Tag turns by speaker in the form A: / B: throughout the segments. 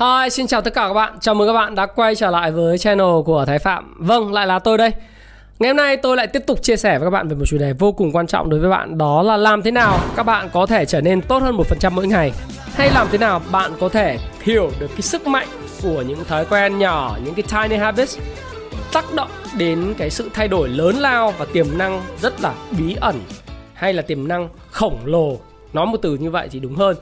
A: Hi, xin chào tất cả các bạn. Chào mừng các bạn đã quay trở lại với channel của Thái Phạm. Vâng, lại là tôi đây. Ngày hôm nay tôi lại tiếp tục chia sẻ với các bạn về một chủ đề vô cùng quan trọng đối với bạn Đó là làm thế nào các bạn có thể trở nên tốt hơn 1% mỗi ngày Hay làm thế nào bạn có thể hiểu được cái sức mạnh của những thói quen nhỏ, những cái tiny habits Tác động đến cái sự thay đổi lớn lao và tiềm năng rất là bí ẩn Hay là tiềm năng khổng lồ Nói một từ như vậy thì đúng hơn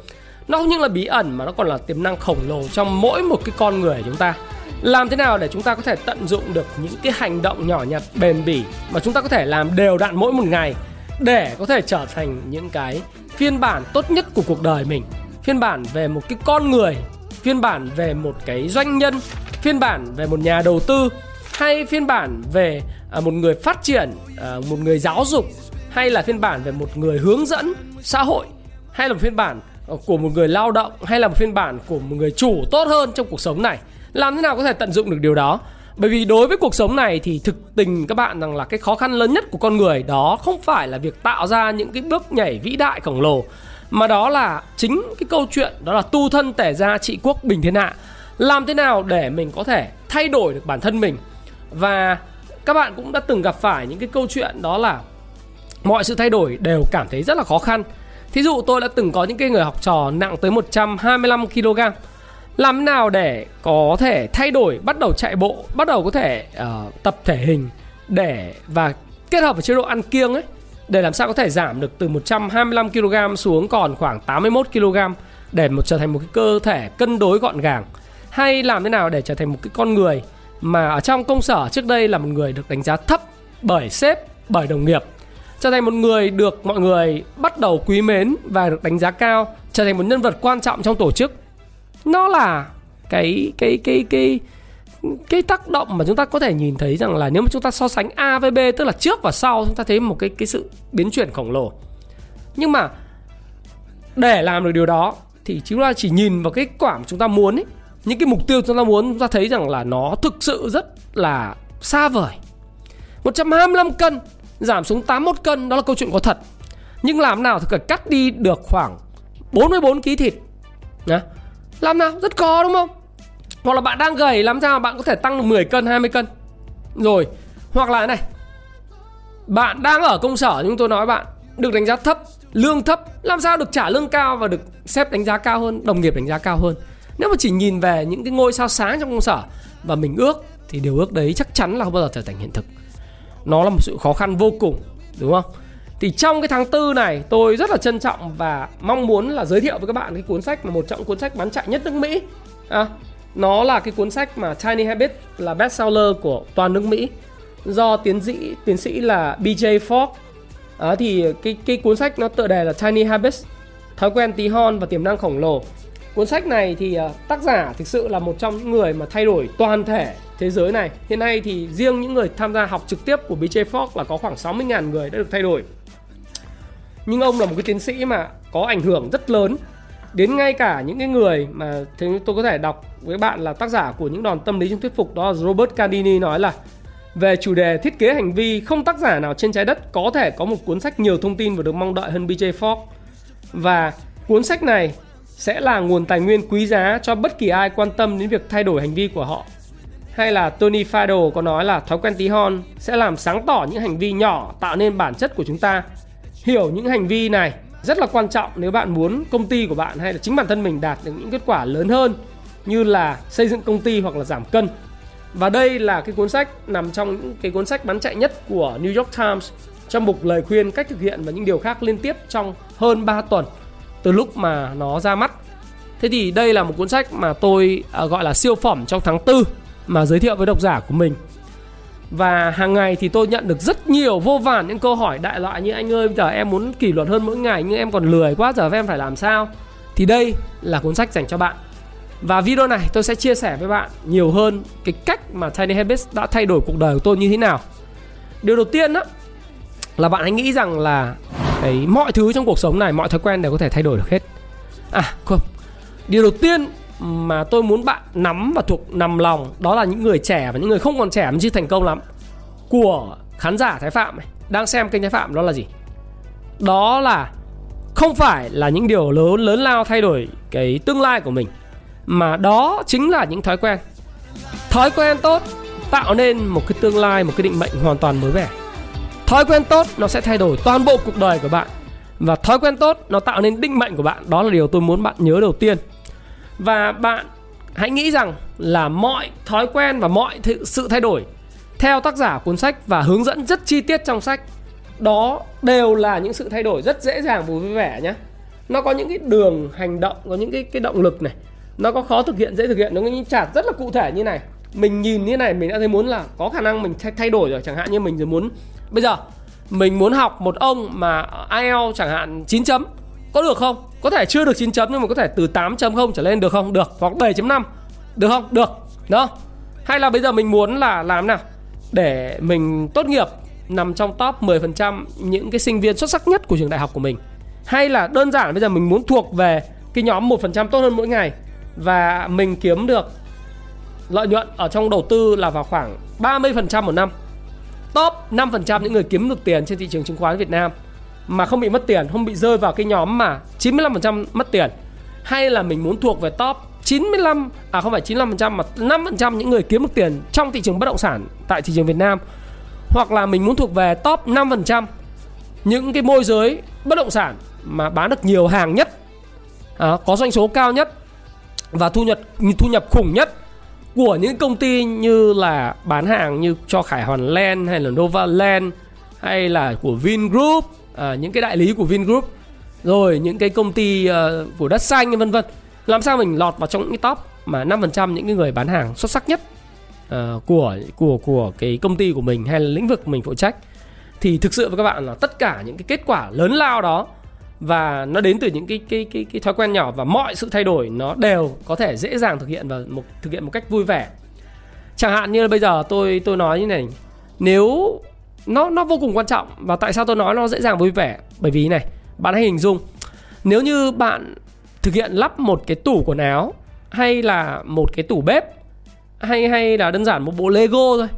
A: nó không những là bí ẩn mà nó còn là tiềm năng khổng lồ trong mỗi một cái con người của chúng ta. Làm thế nào để chúng ta có thể tận dụng được những cái hành động nhỏ nhặt bền bỉ mà chúng ta có thể làm đều đặn mỗi một ngày để có thể trở thành những cái phiên bản tốt nhất của cuộc đời mình? Phiên bản về một cái con người phiên bản về một cái doanh nhân phiên bản về một nhà đầu tư hay phiên bản về à, một người phát triển à, một người giáo dục hay là phiên bản về một người hướng dẫn xã hội hay là một phiên bản Ờ, của một người lao động hay là một phiên bản của một người chủ tốt hơn trong cuộc sống này. Làm thế nào có thể tận dụng được điều đó? Bởi vì đối với cuộc sống này thì thực tình các bạn rằng là cái khó khăn lớn nhất của con người đó không phải là việc tạo ra những cái bước nhảy vĩ đại khổng lồ, mà đó là chính cái câu chuyện đó là tu thân tể gia trị quốc bình thiên hạ. Làm thế nào để mình có thể thay đổi được bản thân mình? Và các bạn cũng đã từng gặp phải những cái câu chuyện đó là mọi sự thay đổi đều cảm thấy rất là khó khăn. Thí dụ tôi đã từng có những cái người học trò nặng tới 125 kg. Làm nào để có thể thay đổi bắt đầu chạy bộ bắt đầu có thể uh, tập thể hình để và kết hợp với chế độ ăn kiêng ấy để làm sao có thể giảm được từ 125 kg xuống còn khoảng 81 kg để một trở thành một cái cơ thể cân đối gọn gàng? Hay làm thế nào để trở thành một cái con người mà ở trong công sở trước đây là một người được đánh giá thấp bởi sếp bởi đồng nghiệp? Trở thành một người được mọi người bắt đầu quý mến và được đánh giá cao, trở thành một nhân vật quan trọng trong tổ chức. Nó là cái cái cái cái cái tác động mà chúng ta có thể nhìn thấy rằng là nếu mà chúng ta so sánh A với B, tức là trước và sau, chúng ta thấy một cái cái sự biến chuyển khổng lồ. Nhưng mà để làm được điều đó thì chúng ta chỉ nhìn vào cái quả mà chúng ta muốn ấy. Những cái mục tiêu chúng ta muốn, chúng ta thấy rằng là nó thực sự rất là xa vời. 125 cân giảm xuống 81 cân, đó là câu chuyện có thật. Nhưng làm nào thì phải cắt đi được khoảng 44 kg thịt, Nhá. làm nào? Rất khó, đúng không? Hoặc là bạn đang gầy, làm sao bạn có thể tăng được 10 cân 20 cân? Rồi, hoặc là này. Bạn đang ở công sở nhưng tôi nói bạn, được đánh giá thấp, lương thấp, làm sao được trả lương cao và được sếp đánh giá cao hơn, đồng nghiệp đánh giá cao hơn? Nếu mà chỉ nhìn về những cái ngôi sao sáng trong công sở và mình ước thì điều ước đấy chắc chắn là không bao giờ trở thành hiện thực nó là một sự khó khăn vô cùng đúng không? Thì trong cái tháng tư này tôi rất là trân trọng và mong muốn là giới thiệu với các bạn cái cuốn sách mà một trong cuốn sách bán chạy nhất nước Mỹ. À, nó là cái cuốn sách mà Tiny Habits là bestseller của toàn nước Mỹ do tiến sĩ tiến sĩ là BJ Fogg. À, thì cái cái cuốn sách nó tựa đề là Tiny Habits thói quen tí hon và tiềm năng khổng lồ cuốn sách này thì ờ, tác giả thực sự là một trong những người mà thay đổi toàn thể thế giới này. Hiện nay thì riêng những người tham gia học trực tiếp của BJ Fogg là có khoảng 60.000 người đã được thay đổi. Nhưng ông là một cái tiến sĩ mà có ảnh hưởng rất lớn đến ngay cả những cái người mà thế tôi có thể đọc với bạn là tác giả của những đòn tâm lý trong thuyết phục đó là Robert Cardini nói là về chủ đề thiết kế hành vi không tác giả nào trên trái đất có thể có một cuốn sách nhiều thông tin và được mong đợi hơn BJ Fogg và cuốn sách này sẽ là nguồn tài nguyên quý giá cho bất kỳ ai quan tâm đến việc thay đổi hành vi của họ hay là Tony Fadell có nói là thói quen tí hon sẽ làm sáng tỏ những hành vi nhỏ tạo nên bản chất của chúng ta. Hiểu những hành vi này rất là quan trọng nếu bạn muốn công ty của bạn hay là chính bản thân mình đạt được những kết quả lớn hơn, như là xây dựng công ty hoặc là giảm cân. Và đây là cái cuốn sách nằm trong những cái cuốn sách bán chạy nhất của New York Times trong mục lời khuyên cách thực hiện và những điều khác liên tiếp trong hơn 3 tuần từ lúc mà nó ra mắt. Thế thì đây là một cuốn sách mà tôi à, gọi là siêu phẩm trong tháng 4 mà giới thiệu với độc giả của mình và hàng ngày thì tôi nhận được rất nhiều vô vàn những câu hỏi đại loại như, anh ơi bây giờ em muốn kỷ luật hơn mỗi ngày nhưng em còn lười quá, giờ em phải làm sao thì đây là cuốn sách dành cho bạn và video này tôi sẽ chia sẻ với bạn nhiều hơn cái cách mà Tiny Habits đã thay đổi cuộc đời của tôi như thế nào. Điều đầu tiên đó là bạn hãy nghĩ rằng là cái mọi thứ trong cuộc sống này, mọi thói quen đều có thể thay đổi được hết. À không. Điều đầu tiên mà tôi muốn bạn nắm và thuộc nằm lòng đó là những người trẻ và những người không còn trẻ mà chưa thành công lắm của khán giả Thái Phạm này, đang xem kênh Thái Phạm đó là gì? Đó là không phải là những điều lớn lớn lao thay đổi cái tương lai của mình mà đó chính là những thói quen thói quen tốt tạo nên một cái tương lai một cái định mệnh hoàn toàn mới mẻ thói quen tốt nó sẽ thay đổi toàn bộ cuộc đời của bạn. Và thói quen tốt nó tạo nên định mệnh của bạn. Đó là điều tôi muốn bạn nhớ đầu tiên. Và bạn hãy nghĩ rằng là mọi thói quen và mọi sự thay đổi theo tác giả cuốn sách và hướng dẫn rất chi tiết trong sách, đó đều là những sự thay đổi rất dễ dàng và vui vẻ nhé. Nó có những cái đường hành động, có những cái cái động lực này. Nó có khó thực hiện, dễ thực hiện. Nó có những chart rất là cụ thể như này mình nhìn như này, mình đã thấy muốn là có khả năng mình thay đổi rồi chẳng hạn như mình muốn, bây giờ mình muốn học một ông mà IELTS chẳng hạn 9 chấm, có được không? Có thể chưa được 9 chấm nhưng mà có thể từ 8.0 trở lên được không? Được, hoặc 7.5 được không? Được, đó. Hay là bây giờ mình muốn là làm nào? Để mình tốt nghiệp nằm trong top 10% những cái sinh viên xuất sắc nhất của trường đại học của mình. Hay là đơn giản bây giờ mình muốn thuộc về cái nhóm 1% tốt hơn mỗi ngày và mình kiếm được lợi nhuận ở trong đầu tư là vào khoảng 30% một năm. Top 5% những người kiếm được tiền trên thị trường chứng khoán Việt Nam mà không bị mất tiền, không bị rơi vào cái nhóm mà 95% mất tiền. Hay là mình muốn thuộc về top 95 à không phải 95% mà 5% những người kiếm được tiền trong thị trường bất động sản tại thị trường Việt Nam. Hoặc là mình muốn thuộc về top 5% những cái môi giới bất động sản mà bán được nhiều hàng nhất à, có doanh số cao nhất và thu nhập thu nhập khủng nhất của những công ty như là bán hàng như cho Khải Hoàn Land hay là Nova Land hay là của Vingroup à, những cái đại lý của Vingroup rồi những cái công ty uh, của đất xanh vân vân. Làm sao mình lọt vào trong những cái top mà 5% những cái người bán hàng xuất sắc nhất uh, của của của cái công ty của mình hay là lĩnh vực mình phụ trách? Thì thực sự với các bạn là tất cả những cái kết quả lớn lao đó và nó đến từ những cái cái cái cái thói quen nhỏ và mọi sự thay đổi nó đều có thể dễ dàng thực hiện và một, thực hiện một cách vui vẻ. Chẳng hạn như là bây giờ tôi tôi nói như này, nếu nó nó vô cùng quan trọng và tại sao tôi nói nó dễ dàng vui vẻ? Bởi vì này, bạn hãy hình dung, nếu như bạn thực hiện lắp một cái tủ quần áo, hay là một cái tủ bếp, hay hay là đơn giản một bộ Lego thôi,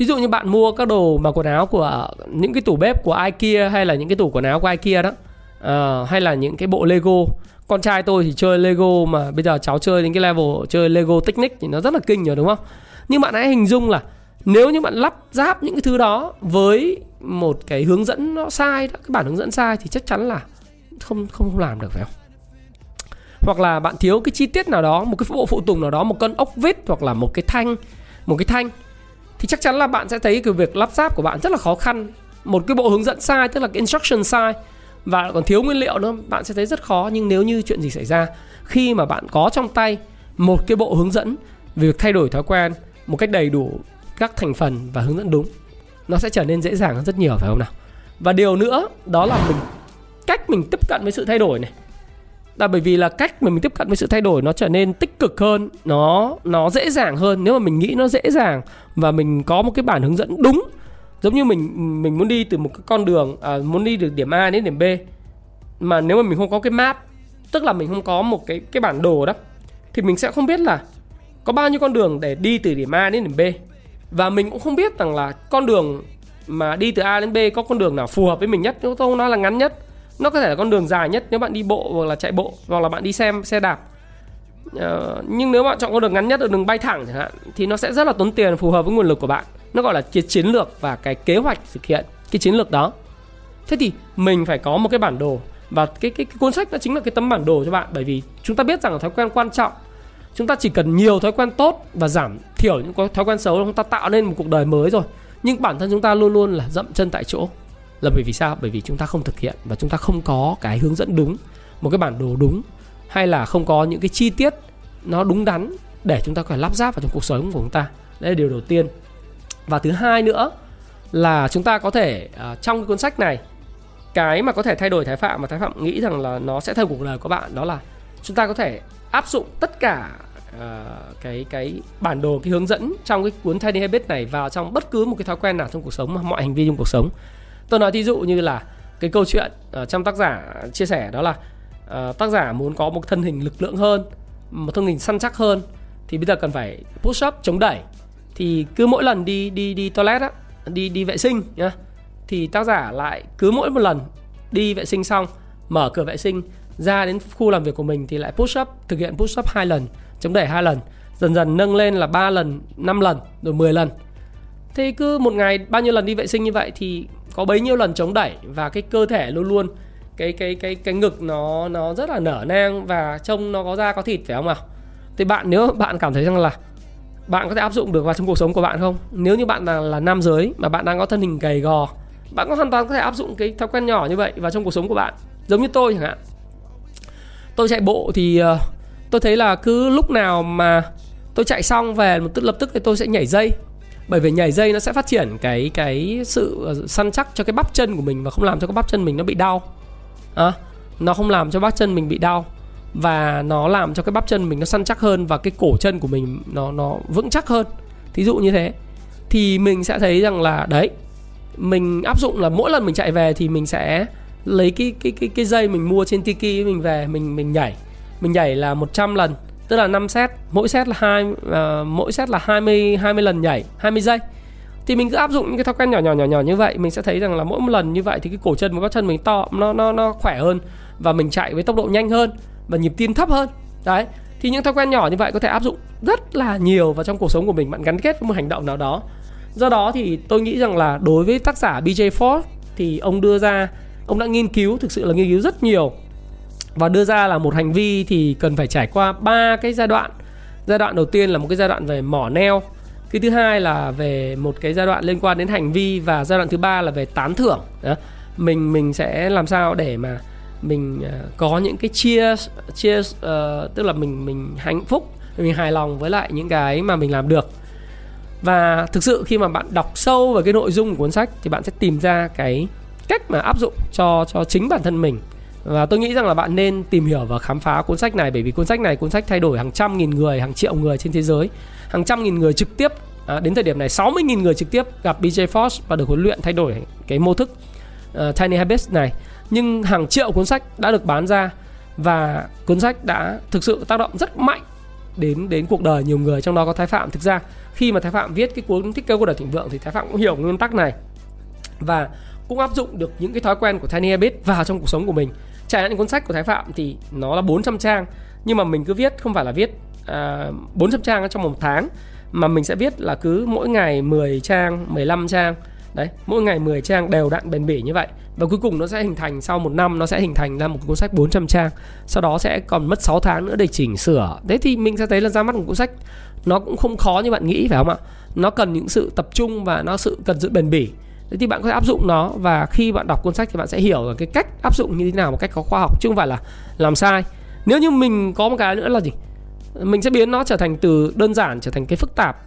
A: Thí dụ như bạn mua các đồ mà quần áo của những cái tủ bếp của IKEA hay là những cái tủ quần áo của IKEA đó uh, hay là những cái bộ Lego con trai tôi thì chơi Lego mà bây giờ cháu chơi đến cái level chơi Lego Technic thì nó rất là kinh rồi đúng không? Nhưng bạn hãy hình dung là nếu như bạn lắp ráp những cái thứ đó với một cái hướng dẫn nó sai đó, cái bản hướng dẫn sai thì chắc chắn là không không, không làm được phải không? Hoặc là bạn thiếu cái chi tiết nào đó, một cái bộ phụ tùng nào đó, một con ốc vít hoặc là một cái thanh, một cái thanh thì chắc chắn là bạn sẽ thấy cái việc lắp ráp của bạn rất là khó khăn. Một cái bộ hướng dẫn sai tức là cái instruction sai và còn thiếu nguyên liệu nữa, bạn sẽ thấy rất khó. Nhưng nếu như chuyện gì xảy ra, khi mà bạn có trong tay một cái bộ hướng dẫn về việc thay đổi thói quen một cách đầy đủ các thành phần và hướng dẫn đúng, nó sẽ trở nên dễ dàng hơn rất nhiều, phải không nào? Và điều nữa, đó là mình, cách mình tiếp cận với sự thay đổi này. Là bởi vì là cách mà mình tiếp cận với sự thay đổi nó trở nên tích cực hơn, nó nó dễ dàng hơn. Nếu mà mình nghĩ nó dễ dàng và mình có một cái bản hướng dẫn đúng giống như mình mình muốn đi từ một cái con đường à, muốn đi từ điểm A đến điểm B mà nếu mà mình không có cái map tức là mình không có một cái cái bản đồ đó thì mình sẽ không biết là có bao nhiêu con đường để đi từ điểm A đến điểm B. Và mình cũng không biết rằng là con đường mà đi từ A đến B có con đường nào phù hợp với mình nhất nếu không nói là ngắn nhất nó có thể là con đường dài nhất nếu bạn đi bộ hoặc là chạy bộ hoặc là bạn đi xem xe đạp. Uh, nhưng nếu bạn chọn con đường ngắn nhất ở đường bay thẳng chẳng hạn thì nó sẽ rất là tốn tiền phù hợp với nguồn lực của bạn nó gọi là cái chiến lược và cái kế hoạch thực hiện cái chiến lược đó. Thế thì mình phải có một cái bản đồ và cái, cái cái cuốn sách đó chính là cái tấm bản đồ cho bạn. Bởi vì chúng ta biết rằng là thói quen quan trọng. Chúng ta chỉ cần nhiều thói quen tốt và giảm thiểu những thói quen xấu chúng ta tạo nên một cuộc đời mới rồi. Nhưng bản thân chúng ta luôn luôn là dậm chân tại chỗ. Là bởi vì sao? Bởi vì chúng ta không thực hiện và chúng ta không có cái hướng dẫn đúng một cái bản đồ đúng hay là không có những cái chi tiết nó đúng đắn để chúng ta có thể lắp ráp vào trong cuộc sống của chúng ta. Đây là điều đầu tiên và thứ hai nữa là chúng ta có thể uh, trong cái cuốn sách này cái mà có thể thay đổi thái phạm mà thái phạm nghĩ rằng là nó sẽ thay cuộc đời của bạn đó là chúng ta có thể áp dụng tất cả uh, cái cái bản đồ cái hướng dẫn trong cái cuốn Tiny Habits này vào trong bất cứ một cái thói quen nào trong cuộc sống mọi hành vi trong cuộc sống. Tôi nói thí dụ như là cái câu chuyện uh, trong tác giả chia sẻ đó là uh, tác giả muốn có một thân hình lực lượng hơn một thân hình săn chắc hơn thì bây giờ cần phải push up chống đẩy thì cứ mỗi lần đi đi đi toilet á, đi đi vệ sinh nhá, thì tác giả lại cứ mỗi một lần đi vệ sinh xong, mở cửa vệ sinh ra đến khu làm việc của mình thì lại push up, thực hiện push up hai lần, chống đẩy hai lần, dần dần nâng lên là 3 lần 5 lần, rồi 10 lần. Thế cứ một ngày bao nhiêu lần đi vệ sinh như vậy thì có bấy nhiêu lần chống đẩy và cái cơ thể luôn luôn, cái cái cái cái ngực nó nó rất là nở nang và trông nó có da, có thịt, phải không nào thì bạn, nếu bạn cảm thấy rằng là bạn có thể áp dụng được vào trong cuộc sống của bạn không? Nếu như bạn là, là nam giới mà bạn đang có thân hình gầy gò bạn có hoàn toàn có thể áp dụng cái thói quen nhỏ như vậy vào trong cuộc sống của bạn. Giống như tôi chẳng hạn. Tôi chạy bộ thì uh, tôi thấy là cứ lúc nào mà tôi chạy xong về một tức lập tức thì tôi sẽ nhảy dây. Bởi vì nhảy dây nó sẽ phát triển cái cái sự ờ, săn chắc cho cái bắp chân của mình và không làm cho cái bắp chân mình nó bị đau. À, nó không làm cho bắp chân mình bị đau và nó làm cho cái bắp chân mình nó săn chắc hơn và cái cổ chân của mình nó nó vững chắc hơn. Thí dụ như thế thì mình sẽ thấy rằng là đấy mình áp dụng là mỗi lần mình chạy về thì mình sẽ lấy cái cái cái cái dây mình mua trên Tiki mình về mình mình nhảy. Mình nhảy là 100 lần tức là 5 set mỗi set là hai uh, mỗi set là 20 20 lần nhảy 20 giây. Thì mình cứ áp dụng những cái thói quen nhỏ nhỏ nhỏ nhỏ như vậy mình sẽ thấy rằng là mỗi một lần như vậy thì cái cổ chân và bắp chân mình to nó nó nó khỏe hơn và mình chạy với tốc độ nhanh hơn và nhịp tim thấp hơn. Đấy, thì những thói quen nhỏ như vậy có thể áp dụng rất là nhiều vào trong cuộc sống của mình, bạn gắn kết với một hành động nào đó. Do đó thì tôi nghĩ rằng là đối với tác giả BJ Ford thì ông đưa ra, ông đã nghiên cứu, thực sự là nghiên cứu rất nhiều. Và đưa ra là một hành vi thì cần phải trải qua ba cái giai đoạn. Giai đoạn đầu tiên là một cái giai đoạn về mỏ neo, cái thứ hai là về một cái giai đoạn liên quan đến hành vi và giai đoạn thứ ba là về tán thưởng. Đó. mình mình sẽ làm sao để mà mình uh, có những cái chia chia uh, tức là mình mình hạnh phúc mình hài lòng với lại những cái mà mình làm được. Và thực sự khi mà bạn đọc sâu vào cái nội dung của cuốn sách thì bạn sẽ tìm ra cái cách mà áp dụng cho cho chính bản thân mình. Và tôi nghĩ rằng là bạn nên tìm hiểu và khám phá cuốn sách này bởi vì cuốn sách này cuốn sách thay đổi hàng trăm nghìn người hàng triệu người trên thế giới hàng trăm nghìn người trực tiếp. À, đến thời điểm này 60 nghìn người trực tiếp gặp BJ Fox và được huấn luyện thay đổi cái mô thức uh, Tiny Habits này nhưng hàng triệu cuốn sách đã được bán ra và cuốn sách đã thực sự tác động rất mạnh đến đến cuộc đời nhiều người trong đó có Thái Phạm. Thực ra khi mà Thái Phạm viết cái cuốn thích kế cuộc đời thịnh vượng thì Thái Phạm cũng hiểu nguyên tắc này và cũng áp dụng được những cái thói quen của Tiny Habit vào trong cuộc sống của mình. Chẳng hạn cuốn sách của Thái Phạm thì nó là 400 trang nhưng mà mình cứ viết không phải là viết à, 400 trang trong một tháng mà mình sẽ viết là cứ mỗi ngày 10 trang 15 trang đấy, mỗi ngày 10 trang đều đặn bền bỉ như vậy. Và cuối cùng nó sẽ hình thành sau một năm, nó sẽ hình thành ra một cuốn sách 400 trang. Sau đó sẽ còn mất 6 tháng nữa để chỉnh sửa. Thế thì mình sẽ thấy là ra mắt một cuốn sách, nó cũng không khó như bạn nghĩ, phải không ạ? Nó cần những sự tập trung và nó sự cần sự bền bỉ. Thế thì bạn có thể áp dụng nó và khi bạn đọc cuốn sách thì bạn sẽ hiểu là cái cách áp dụng như thế nào, một cách có khoa học chứ không phải là làm sai. Nếu như mình có một cái nữa là gì? Mình sẽ biến nó trở thành từ đơn giản trở thành cái phức tạp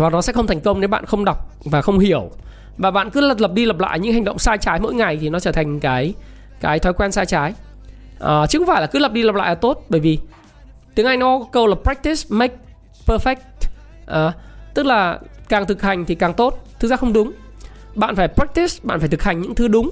A: và nó sẽ không thành công nếu bạn không đọc và không hiểu. Và bạn cứ lặp lặp đi lặp lại những hành động sai trái mỗi ngày thì nó trở thành cái cái thói quen sai trái. À, chứ không phải là cứ lặp đi lặp lại là tốt bởi vì tiếng anh nó có câu là practice make perfect. À, tức là càng thực hành thì càng tốt thực ra không đúng. Bạn phải practice bạn phải thực hành những thứ đúng.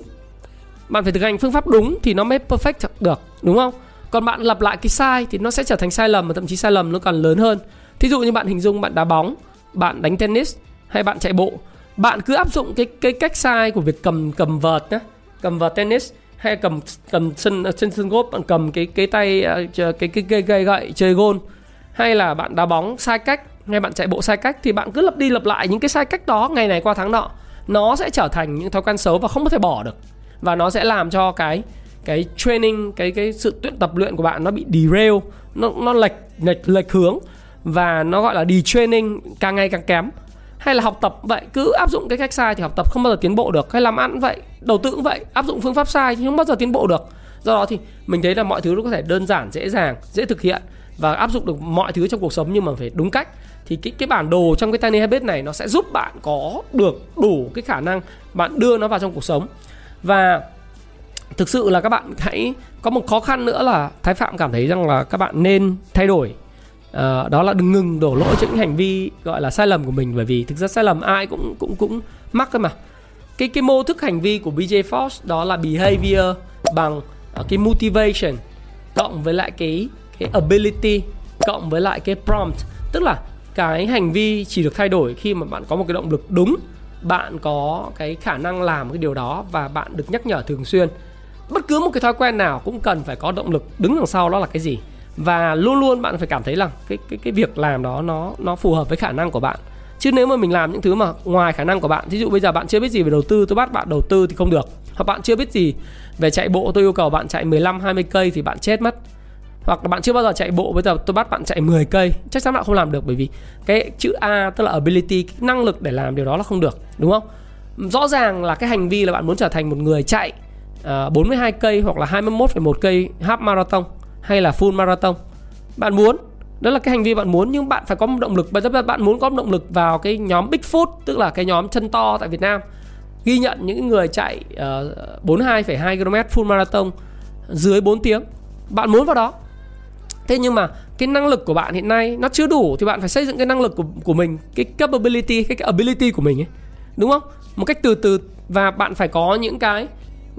A: Bạn phải thực hành phương pháp đúng thì nó mới perfect được đúng không? Còn bạn lặp lại cái sai thì nó sẽ trở thành sai lầm và thậm chí sai lầm nó còn lớn hơn. Thí dụ như bạn hình dung bạn đá bóng bạn đánh tennis hay bạn chạy bộ, bạn cứ áp dụng cái cái cách sai của việc cầm cầm vợt nhé cầm vợt tennis hay cầm cầm sân trên sân golf, bạn cầm cái cái tay à, cái cái cây gậy gậy chơi gôn hay là bạn đá bóng sai cách hay bạn chạy bộ sai cách thì bạn cứ lặp đi lặp lại những cái sai cách đó ngày này qua tháng nọ. Nó sẽ trở thành những thói quen xấu và không có thể bỏ được. Và nó sẽ làm cho cái cái training, cái cái sự tuyển tập luyện của bạn nó bị derail, nó nó lệch lệch lệch hướng và nó gọi là đi training càng ngày càng kém. Hay là học tập vậy, cứ áp dụng cái cách sai thì học tập không bao giờ tiến bộ được. Hay làm ăn vậy, đầu tư cũng vậy, áp dụng phương pháp sai thì không bao giờ tiến bộ được. Do đó thì mình thấy là mọi thứ nó có thể đơn giản, dễ dàng, dễ thực hiện và áp dụng được mọi thứ trong cuộc sống nhưng mà phải đúng cách. Thì cái cái bản đồ trong cái tiny habit này nó sẽ giúp bạn có được đủ cái khả năng bạn đưa nó vào trong cuộc sống. Và thực sự là các bạn hãy có một khó khăn nữa là thái phạm cảm thấy rằng là các bạn nên thay đổi uh, đó là đừng ngừng đổ lỗi cho những hành vi gọi là sai lầm của mình bởi vì thực ra sai lầm ai cũng cũng cũng mắc cơ mà. Cái cái mô thức hành vi của BJ Fox đó là behavior bằng uh, cái motivation cộng với lại cái cái ability cộng với lại cái prompt. Tức là cái hành vi chỉ được thay đổi khi mà bạn có một cái động lực đúng bạn có cái khả năng làm cái điều đó và bạn được nhắc nhở thường xuyên. Bất cứ một cái thói quen nào cũng cần phải có động lực đứng đằng sau đó là cái gì? Và luôn luôn bạn phải cảm thấy là cái cái cái việc làm đó nó nó phù hợp với khả năng của bạn. Chứ nếu mà mình làm những thứ mà ngoài khả năng của bạn ví dụ bây giờ bạn chưa biết gì về đầu tư tôi bắt bạn đầu tư thì không được. Hoặc bạn chưa biết gì về chạy bộ tôi yêu cầu bạn chạy 15 20 cây thì bạn chết mất. Hoặc là bạn chưa bao giờ chạy bộ bây giờ tôi bắt bạn chạy 10 cây chắc chắn bạn không làm được bởi vì cái chữ A tức là ability cái năng lực để làm điều đó là không được đúng không? Rõ ràng là cái hành vi là bạn muốn trở thành một người chạy ờ, uh, 42 cây hoặc là 21,1 cây half marathon hay là full marathon? Bạn muốn đó là cái hành vi bạn muốn nhưng bạn phải có một động lực. Và giờ bạn muốn có một động lực vào cái nhóm big foot tức là cái nhóm chân to tại Việt Nam. Ghi nhận những người chạy ờ, uh, 42,2 km full marathon dưới 4 tiếng. Bạn muốn vào đó. Thế nhưng mà cái năng lực của bạn hiện nay nó chưa đủ thì bạn phải xây dựng cái năng lực của của mình cái capability cái, cái ability của mình ấy. Đúng không? Một cách từ từ và bạn phải có những cái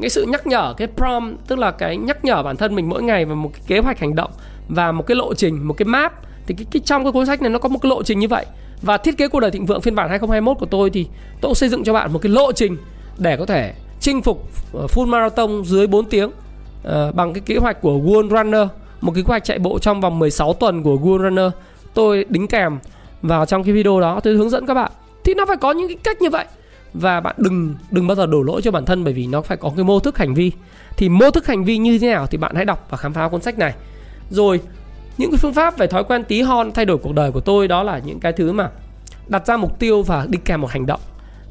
A: cái sự nhắc nhở cái prom tức là cái nhắc nhở bản thân mình mỗi ngày và một cái kế hoạch hành động và một cái lộ trình một cái map thì cái, cái trong cái cuốn sách này nó có một cái lộ trình như vậy. Và thiết kế cuộc đời thịnh vượng phiên bản 2021 của tôi thì tôi xây dựng cho bạn một cái lộ trình để có thể chinh phục ờ, full marathon dưới 4 tiếng uh, bằng cái kế hoạch của World Runner một cái kế hoạch chạy bộ trong vòng 16 tuần của World Runner. Tôi đính kèm vào trong cái video đó tôi hướng dẫn các bạn. Thì nó phải có những cái cách như vậy và bạn đừng đừng bao giờ đổ lỗi cho bản thân bởi vì nó phải có cái mô thức hành vi. Thì mô thức hành vi như thế nào thì bạn hãy đọc và khám phá cuốn sách này. Rồi những cái phương pháp về thói quen tí hon thay đổi cuộc đời của tôi đó là những cái thứ mà đặt ra mục tiêu và đi kèm một hành động.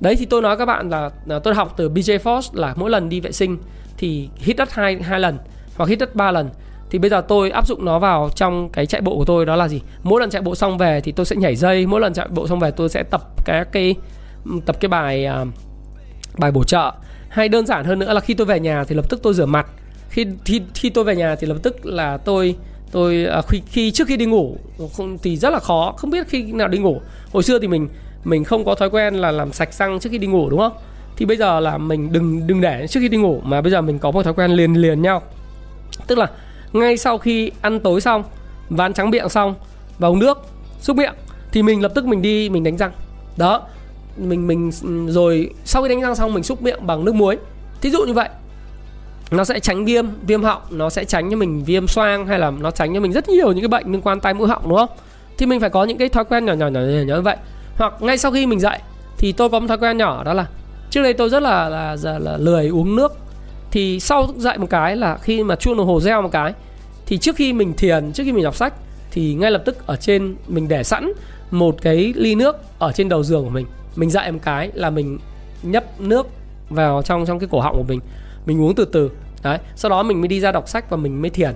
A: Đấy thì tôi nói các bạn là, là tôi học từ BJ Fox là mỗi lần đi vệ sinh thì hít đất hai hai lần hoặc hít đất ba lần. Thì bây giờ tôi áp dụng nó vào trong cái chạy bộ của tôi đó là gì? Mỗi lần chạy bộ xong về thì tôi sẽ nhảy dây mỗi lần chạy bộ xong về tôi sẽ tập cái cái tập cái bài uh, bài bổ trợ. Hay đơn giản hơn nữa là khi tôi về nhà thì lập tức tôi rửa mặt. Khi khi khi tôi về nhà thì lập tức là tôi tôi à, khi, khi trước khi đi ngủ không, thì rất là khó không biết khi nào đi ngủ. Hồi xưa thì mình mình không có thói quen là làm sạch răng trước khi đi ngủ đúng không? Thì bây giờ là mình đừng đừng để trước khi đi ngủ mà bây giờ mình có một thói quen liền liền nhau. Tức là ngay sau khi ăn tối xong và ăn trắng miệng xong và uống nước xúc miệng thì mình lập tức mình đi mình đánh răng. Đó mình mình ừ, rồi sau khi đánh răng xong mình xúc miệng bằng nước muối. Thí dụ như vậy. Nó sẽ tránh viêm viêm họng nó sẽ tránh cho mình viêm xoang hay là nó tránh cho mình rất nhiều những cái bệnh liên quan tai mũi họng đúng không? Thì mình phải có những cái thói quen nhỏ nhỏ nhỏ nhỏ như vậy. Hoặc ngay sau khi mình dậy thì tôi có một thói quen nhỏ đó là trước đây tôi rất là là, là, là lười uống nước. Thì sau dậy một cái là khi mà chuông đồng hồ reo một cái thì trước khi mình thiền trước khi mình đọc sách thì ngay lập tức ở trên mình để sẵn một cái ly nước ở trên đầu giường của mình mình dạy một cái là mình nhấp nước vào trong trong cái cổ họng của mình. Mình uống từ từ. Đấy, sau đó mình mới đi ra đọc sách và mình mới thiền.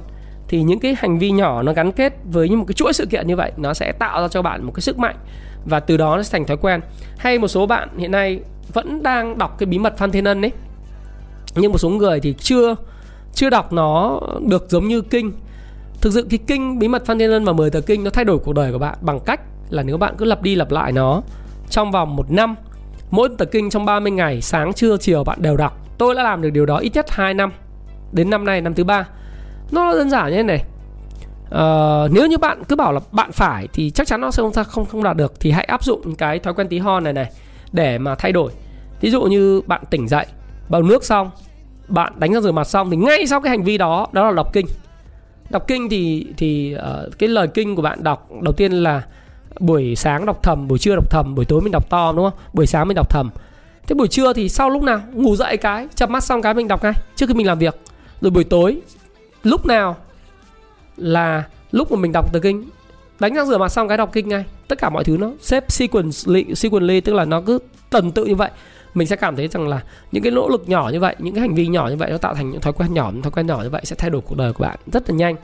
A: Thì những cái hành vi nhỏ nó gắn kết với những một cái chuỗi sự kiện như vậy, nó sẽ tạo ra cho bạn một cái sức mạnh và từ đó nó sẽ thành thói quen. Hay một số bạn hiện nay vẫn đang đọc cái bí mật Phan Thiên Ân ấy, nhưng một số người thì chưa chưa đọc nó được giống như kinh. Thực sự cái kinh, bí mật Phan Thiên Ân và 10 tờ kinh nó thay đổi cuộc đời của bạn bằng cách là nếu bạn cứ lặp đi lặp lại nó trong vòng một năm. Mỗi tờ kinh trong 30 ngày sáng trưa chiều bạn đều đọc. Tôi đã làm được điều đó ít nhất 2 năm. Đến năm nay năm thứ ba. Nó đơn giản như thế này. Uh, nếu như bạn cứ bảo là bạn phải thì chắc chắn nó sẽ không không không đạt được. Thì hãy áp dụng cái thói quen tí hon này này để mà thay đổi. Ví dụ như bạn tỉnh dậy bao nước xong bạn đánh răng rửa mặt xong thì ngay sau cái hành vi đó đó là đọc kinh. Đọc kinh thì thì uh, cái lời kinh của bạn đọc đầu tiên là buổi sáng đọc thầm, buổi trưa đọc thầm, buổi tối mình đọc to, đúng không? Buổi sáng mình đọc thầm. Thế buổi trưa thì sau lúc nào? Ngủ dậy cái chập mắt xong cái mình đọc ngay, trước khi mình làm việc. Rồi buổi tối, lúc nào là lúc mà mình đọc từ kinh? Đánh răng rửa mặt xong cái đọc kinh ngay. Tất cả mọi thứ nó xếp sequence sequence tức là nó cứ tuần tự như vậy. Mình sẽ cảm thấy rằng là những cái nỗ lực nhỏ như vậy, những cái hành vi nhỏ như vậy nó tạo thành những thói quen nhỏ, những thói quen nhỏ như vậy sẽ thay đổi cuộc đời của bạn rất là nhanh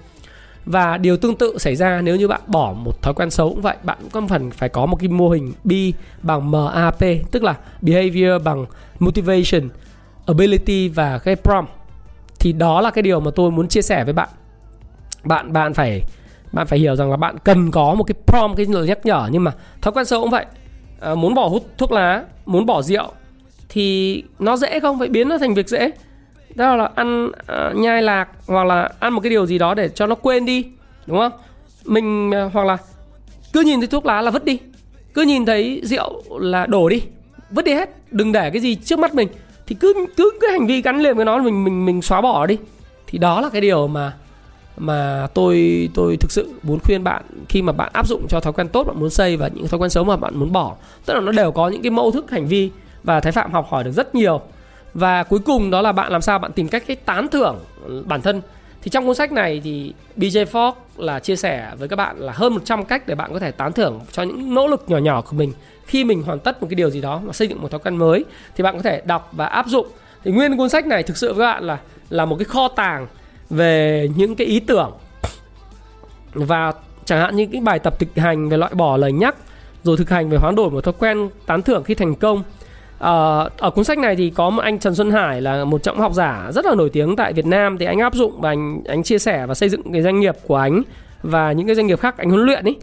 A: và điều tương tự xảy ra nếu như bạn bỏ một thói quen xấu cũng vậy. Bạn cũng cần phần phải có một cái mô hình B bằng MAP tức là behavior bằng motivation ability và cái prompt. Thì đó là cái điều mà tôi muốn chia sẻ với bạn. Bạn bạn phải bạn phải hiểu rằng là bạn cần có một cái prompt cái lời nhắc nhở. Nhưng mà thói quen xấu cũng vậy. À, muốn bỏ hút thuốc lá muốn bỏ rượu thì nó dễ không? Phải biến nó thành việc dễ đó là ăn uh, nhai lạc hoặc là ăn một cái điều gì đó để cho nó quên đi đúng không? Mình uh, hoặc là cứ nhìn thấy thuốc lá là vứt đi. Cứ nhìn thấy rượu là đổ đi. Vứt đi hết đừng để cái gì trước mắt mình. Thì cứ cứ cái hành vi gắn liền với nó mình mình mình xóa bỏ đi. Thì đó là cái điều mà mà tôi tôi thực sự muốn khuyên bạn khi mà bạn áp dụng cho thói quen tốt bạn muốn xây và những thói quen xấu mà bạn muốn bỏ. Tức là nó đều có những cái mẫu thức hành vi và thái phạm học hỏi được rất nhiều và cuối cùng đó là bạn làm sao bạn tìm cách cái tán thưởng bản thân. Thì trong cuốn sách này thì BJ Fogg là chia sẻ với các bạn là hơn 100 cách để bạn có thể tán thưởng cho những nỗ lực nhỏ nhỏ của mình. Khi mình hoàn tất một cái điều gì đó và xây dựng một thói quen mới thì bạn có thể đọc và áp dụng. Thì nguyên cuốn sách này thực sự với bạn là là một cái kho tàng về những cái ý tưởng. Và chẳng hạn như cái bài tập thực hành về loại bỏ lời nhắc, rồi thực hành về hoán đổi một thói quen tán thưởng khi thành công à, ở cuốn sách này thì có một anh Trần Xuân Hải là một trọng học giả rất là nổi tiếng tại Việt Nam. Thì anh áp dụng và anh anh chia sẻ và xây dựng cái doanh nghiệp của anh và những cái doanh nghiệp khác anh huấn luyện ấy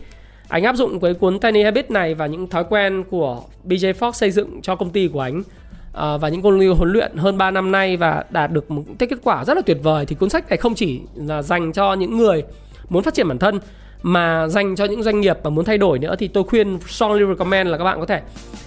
A: anh áp dụng cái cuốn Tiny Habits này và những thói quen của BJ Fox xây dựng cho công ty của anh. Uh, và những con lưu huấn luyện hơn 3 năm nay và đạt được một cái kết quả rất là tuyệt vời. Thì cuốn sách này không chỉ là dành cho những người muốn phát triển bản thân mà dành cho những doanh nghiệp mà muốn thay đổi nữa. Thì tôi khuyên strongly recommend là các bạn có thể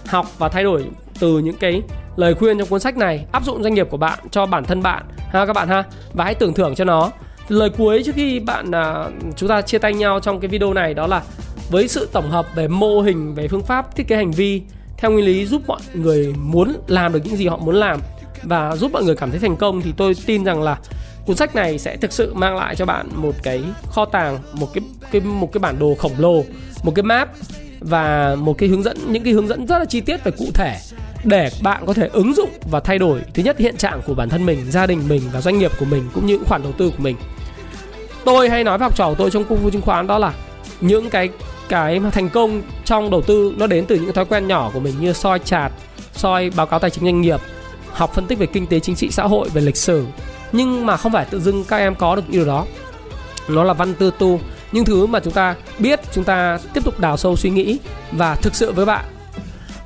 A: học và thay đổi từ những cái lời khuyên trong cuốn sách này áp dụng doanh nghiệp của bạn cho bản thân bạn ha các bạn ha. Và hãy tưởng thưởng cho nó. Lời cuối trước khi bạn à, chúng ta chia tay nhau trong cái video này đó là với sự tổng hợp về mô hình về phương pháp thiết kế hành vi theo nguyên lý giúp mọi người muốn làm được những gì họ muốn làm và giúp mọi người cảm thấy thành công thì tôi tin rằng là cuốn sách này sẽ thực sự mang lại cho bạn một cái kho tàng một cái cái một cái bản đồ khổng lồ một cái map và một cái hướng dẫn những cái hướng dẫn rất là chi tiết và cụ thể để bạn có thể ứng dụng và thay đổi. Thứ nhất, hiện trạng của bản thân mình, gia đình mình và doanh nghiệp của mình cũng như những khoản đầu tư của mình. Tôi hay nói với học trò của tôi trong cung phu chứng khoán đó là những cái cái mà thành công trong đầu tư nó đến từ những thói quen nhỏ của mình như soi chart, soi báo cáo tài chính doanh nghiệp, học phân tích về kinh tế, chính trị, xã hội, về lịch sử. Nhưng mà không phải tự dưng các em có được điều đó. Nó là văn tư tu, những thứ mà chúng ta biết, chúng ta tiếp tục đào sâu suy nghĩ và thực sự với bạn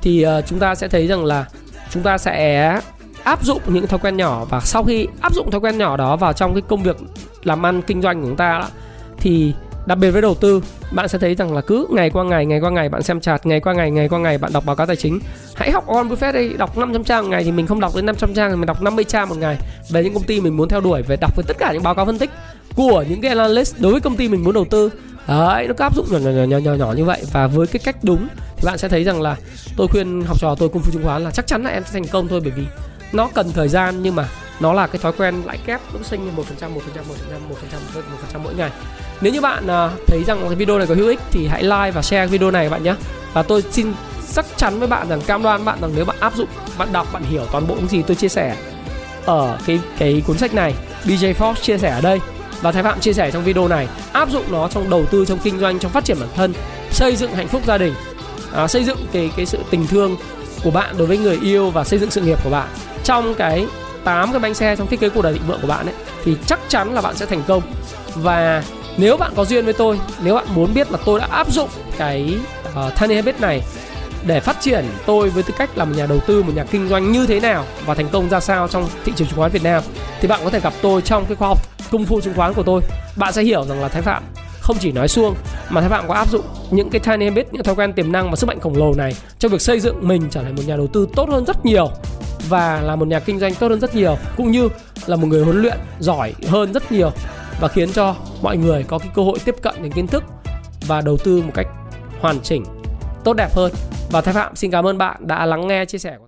A: thì uh, chúng ta sẽ thấy rằng là chúng ta sẽ áp dụng những thói quen nhỏ và sau khi áp dụng thói quen nhỏ đó vào trong cái công việc làm ăn kinh doanh của chúng ta đó, thì đặc biệt với đầu tư bạn sẽ thấy rằng là cứ ngày qua ngày ngày qua ngày bạn xem chart ngày qua ngày ngày qua ngày bạn đọc báo cáo tài chính. Hãy học Warren Buffett đi đọc 500 trang một ngày thì mình không đọc đến 500 trang thì mình đọc 50 trang một ngày. Về những công ty mình muốn theo đuổi về đọc với tất cả những báo cáo phân tích của những cái analyst đối với công ty mình muốn đầu tư đấy, nó có áp dụng nhỏ nhỏ nhỏ nhỏ nhỏ như vậy. Và với cái cách đúng, thì bạn sẽ thấy rằng là tôi khuyên học trò tôi cung phu chứng khoán là chắc chắn là em sẽ thành công thôi, bởi vì nó cần thời gian nhưng mà nó là cái thói quen lãi kép lúc sinh một phần trăm, một phần trăm, một phần trăm, một phần trăm, một phần trăm mỗi ngày. Nếu như bạn à, thấy rằng cái video này có hữu ích thì hãy like và share video này bạn nhé. Và tôi xin chắc chắn với bạn rằng, cam đoan bạn rằng nếu bạn áp dụng, bạn đọc, bạn hiểu toàn bộ những gì tôi chia sẻ ở cái cái cuốn sách này BJ Fox chia sẻ ở đây và Thái Phạm chia sẻ trong video này áp dụng nó trong đầu tư trong kinh doanh trong phát triển bản thân xây dựng hạnh phúc gia đình. À, xây dựng cái cái sự tình thương của bạn đối với người yêu và xây dựng sự nghiệp của bạn. Trong cái 8 cái bánh xe trong thiết kế cuộc đời định vượng của bạn ấy thì chắc chắn là bạn sẽ thành công. Và nếu bạn có duyên với tôi nếu bạn muốn biết là tôi đã áp dụng cái uh, Tiny Habit này để phát triển tôi với tư cách là một nhà đầu tư một nhà kinh doanh như thế nào và thành công ra sao trong thị trường chứng khoán Việt Nam thì bạn có thể gặp tôi trong cái khoa học công phu chứng khoán của tôi, bạn sẽ hiểu rằng là Thái Phạm không chỉ nói suông mà Thái Phạm có áp dụng những cái tiny habit, những thói quen tiềm năng và sức mạnh khổng lồ này trong việc xây dựng mình trở thành một nhà đầu tư tốt hơn rất nhiều và là một nhà kinh doanh tốt hơn rất nhiều, cũng như là một người huấn luyện giỏi hơn rất nhiều và khiến cho mọi người có cái cơ hội tiếp cận đến kiến thức và đầu tư một cách hoàn chỉnh, tốt đẹp hơn. Và Thái Phạm, xin cảm ơn bạn đã lắng nghe chia sẻ của